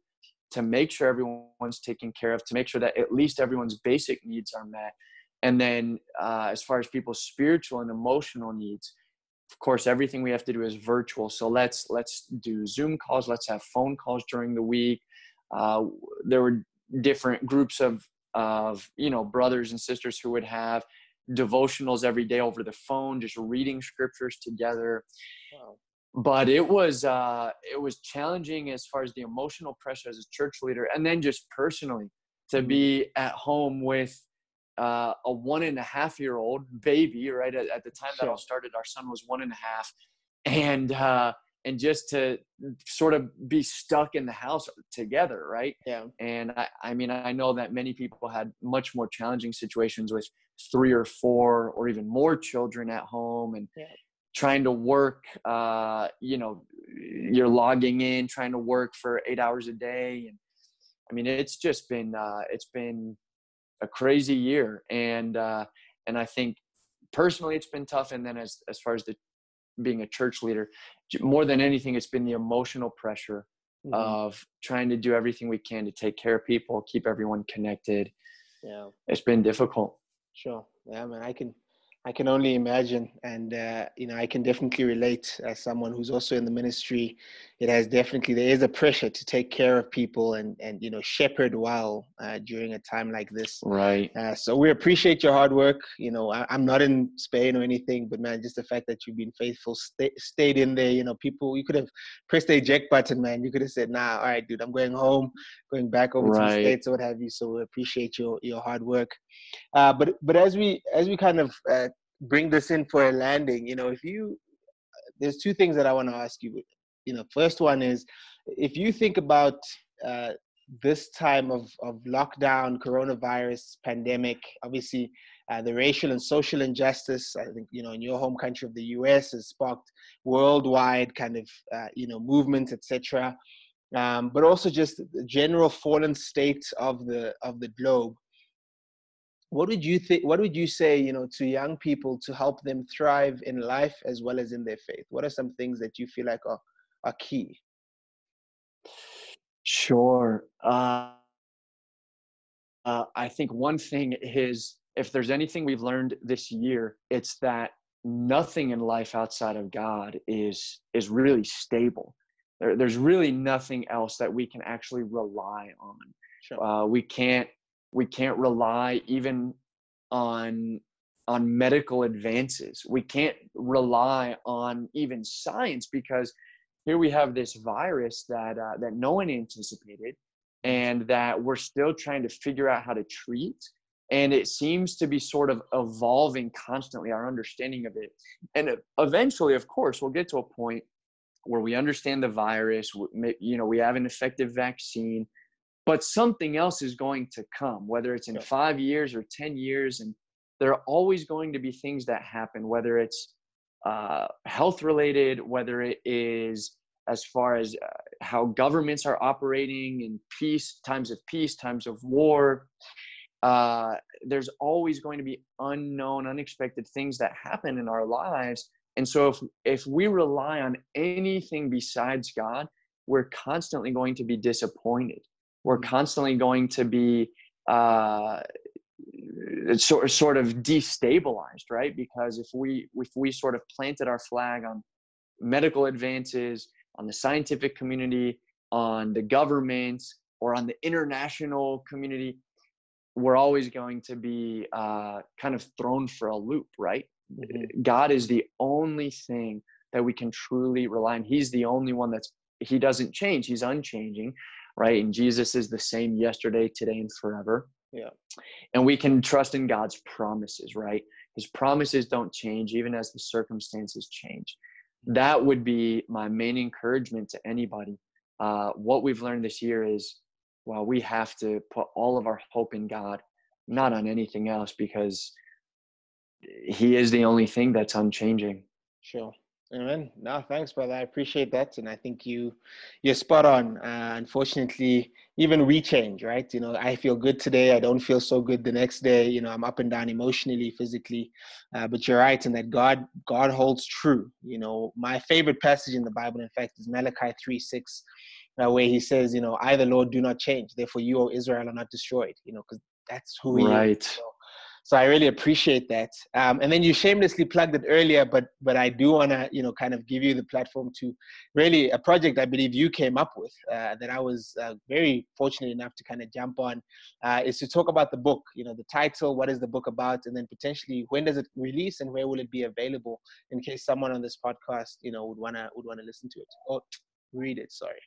C: to make sure everyone's taken care of, to make sure that at least everyone's basic needs are met, and then uh, as far as people's spiritual and emotional needs, of course, everything we have to do is virtual. So let's let's do Zoom calls, let's have phone calls during the week. Uh, there were different groups of of you know brothers and sisters who would have devotionals every day over the phone, just reading scriptures together. Wow. But it was uh, it was challenging as far as the emotional pressure as a church leader, and then just personally to mm-hmm. be at home with uh, a one and a half year old baby. Right at, at the time sure. that all started, our son was one and a half, and uh, and just to sort of be stuck in the house together right
B: yeah
C: and I, I mean i know that many people had much more challenging situations with three or four or even more children at home and yeah. trying to work uh, you know you're logging in trying to work for eight hours a day and i mean it's just been uh, it's been a crazy year and uh, and i think personally it's been tough and then as as far as the being a church leader more than anything it's been the emotional pressure mm-hmm. of trying to do everything we can to take care of people keep everyone connected
B: yeah
C: it's been difficult
B: Sure. Yeah, man, I can I can only imagine, and uh, you know, I can definitely relate as someone who's also in the ministry. It has definitely there is a pressure to take care of people and and you know shepherd well uh, during a time like this.
C: Right.
B: Uh, so we appreciate your hard work. You know, I, am not in Spain or anything, but man, just the fact that you've been faithful, stay, stayed in there. You know, people you could have pressed the eject button, man. You could have said, "Nah, all right, dude, I'm going home, going back over right. to the states or what have you." So we appreciate your your hard work. Uh, but but as we as we kind of uh, bring this in for a landing, you know, if you, there's two things that I want to ask you. You know, first one is if you think about uh, this time of, of lockdown, coronavirus, pandemic, obviously uh, the racial and social injustice, I think, you know, in your home country of the US has sparked worldwide kind of, uh, you know, movements, etc. Um, but also just the general fallen state of the of the globe what would you think what would you say you know to young people to help them thrive in life as well as in their faith what are some things that you feel like are, are key
C: sure uh, uh, i think one thing is if there's anything we've learned this year it's that nothing in life outside of god is is really stable. There, there's really nothing else that we can actually rely on. Sure. uh, we can't we can't rely even on on medical advances. We can't rely on even science because here we have this virus that uh, that no one anticipated and that we're still trying to figure out how to treat and it seems to be sort of evolving constantly our understanding of it. And eventually of course we'll get to a point where we understand the virus you know we have an effective vaccine but something else is going to come whether it's in five years or ten years and there are always going to be things that happen whether it's uh, health related, whether it is as far as uh, how governments are operating in peace, times of peace, times of war. Uh, there's always going to be unknown, unexpected things that happen in our lives. And so if if we rely on anything besides God, we're constantly going to be disappointed. We're mm. constantly going to be uh, sort sort of destabilized, right? Because if we if we sort of planted our flag on medical advances, on the scientific community, on the governments, or on the international community, we're always going to be uh, kind of thrown for a loop, right? Mm-hmm. God is the only thing that we can truly rely on. He's the only one that's he doesn't change. He's unchanging, right? And Jesus is the same yesterday, today, and forever.
B: Yeah.
C: And we can trust in God's promises, right? His promises don't change even as the circumstances change. That would be my main encouragement to anybody. Uh, what we've learned this year is, well, we have to put all of our hope in God, not on anything else, because He is the only thing that's unchanging.
B: Sure. Amen. No, thanks, brother. I appreciate that, and I think you you're spot on. Uh, unfortunately, even we change, right? You know, I feel good today. I don't feel so good the next day. You know, I'm up and down emotionally, physically. Uh, but you're right and that God God holds true. You know, my favorite passage in the Bible, in fact, is Malachi three six, uh, where He says, you know, I the Lord do not change. Therefore, you, O Israel, are not destroyed. You know, because that's who He
C: right.
B: is. So, so I really appreciate that. Um, and then you shamelessly plugged it earlier, but but I do want to you know kind of give you the platform to really a project I believe you came up with uh, that I was uh, very fortunate enough to kind of jump on uh, is to talk about the book. You know the title, what is the book about, and then potentially when does it release and where will it be available in case someone on this podcast you know would wanna would wanna listen to it or read it. Sorry.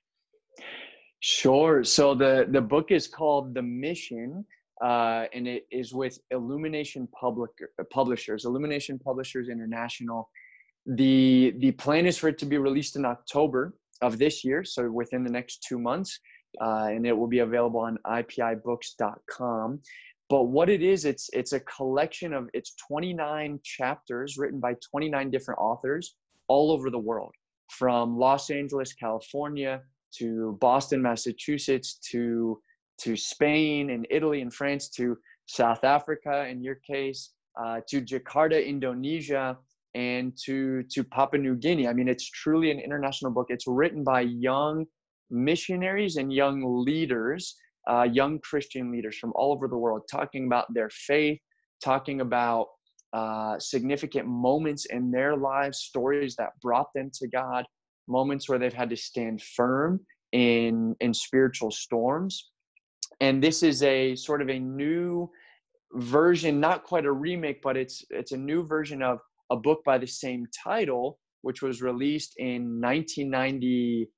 C: Sure. So the the book is called The Mission uh, and it is with Illumination Public Publishers, Illumination Publishers International. The the plan is for it to be released in October of this year, so within the next two months, uh, and it will be available on IPIBooks.com. But what it is, it's it's a collection of it's 29 chapters written by 29 different authors all over the world, from Los Angeles, California, to Boston, Massachusetts, to to Spain and Italy and France to South Africa in your case, uh, to Jakarta, Indonesia, and to to Papua New Guinea. I mean, it's truly an international book. It's written by young missionaries and young leaders, uh, young Christian leaders from all over the world, talking about their faith, talking about uh, significant moments in their lives, stories that brought them to God, moments where they've had to stand firm in in spiritual storms and this is a sort of a new version not quite a remake but it's it's a new version of a book by the same title which was released in 1990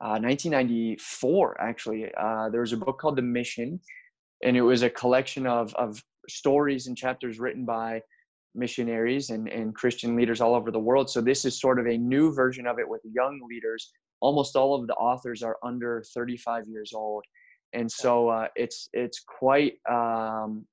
C: uh, 1994 actually. Uh, there was a book called the mission and it was a collection of of stories and chapters written by missionaries and, and christian leaders all over the world. So this is sort of a new version of it with young leaders. Almost all of the authors are under 35 years old and so uh, it's it's quite um,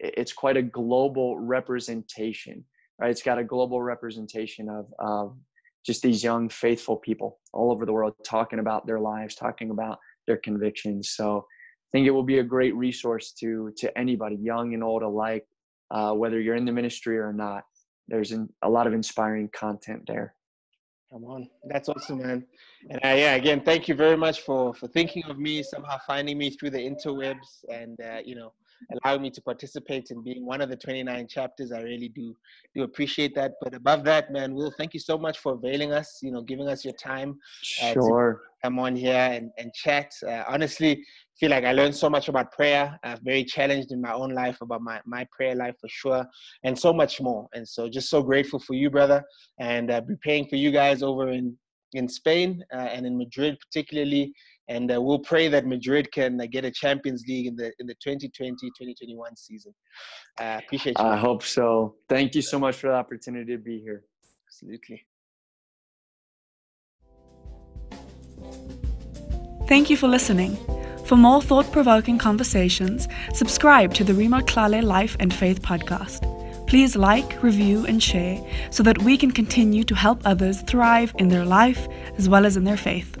C: it's quite a global representation right? It's got a global representation of, of just these young faithful people all over the world talking about their lives talking about their convictions. So i think it will be a great resource to to anybody young and old alike uh, whether you're in the ministry or not. There's an, a lot of inspiring content there
B: Come on, that's awesome, man. And uh, yeah, again, thank you very much for for thinking of me, somehow finding me through the interwebs, and uh, you know, allowing me to participate in being one of the 29 chapters. I really do do appreciate that. But above that, man, Will, thank you so much for availing us. You know, giving us your time.
C: Uh, sure.
B: come on here and and chat. Uh, honestly, feel like I learned so much about prayer. I've very challenged in my own life about my, my prayer life for sure, and so much more. And so, just so grateful for you, brother, and uh, be praying for you guys over in in Spain uh, and in Madrid, particularly. And uh, we'll pray that Madrid can uh, get a Champions League in the in the 2020-2021 season. Uh, appreciate you.
C: I hope so. Thank you so much for the opportunity to be here.
B: Absolutely.
A: Thank you for listening. For more thought provoking conversations, subscribe to the Remo Tlale Life and Faith podcast. Please like, review, and share so that we can continue to help others thrive in their life as well as in their faith.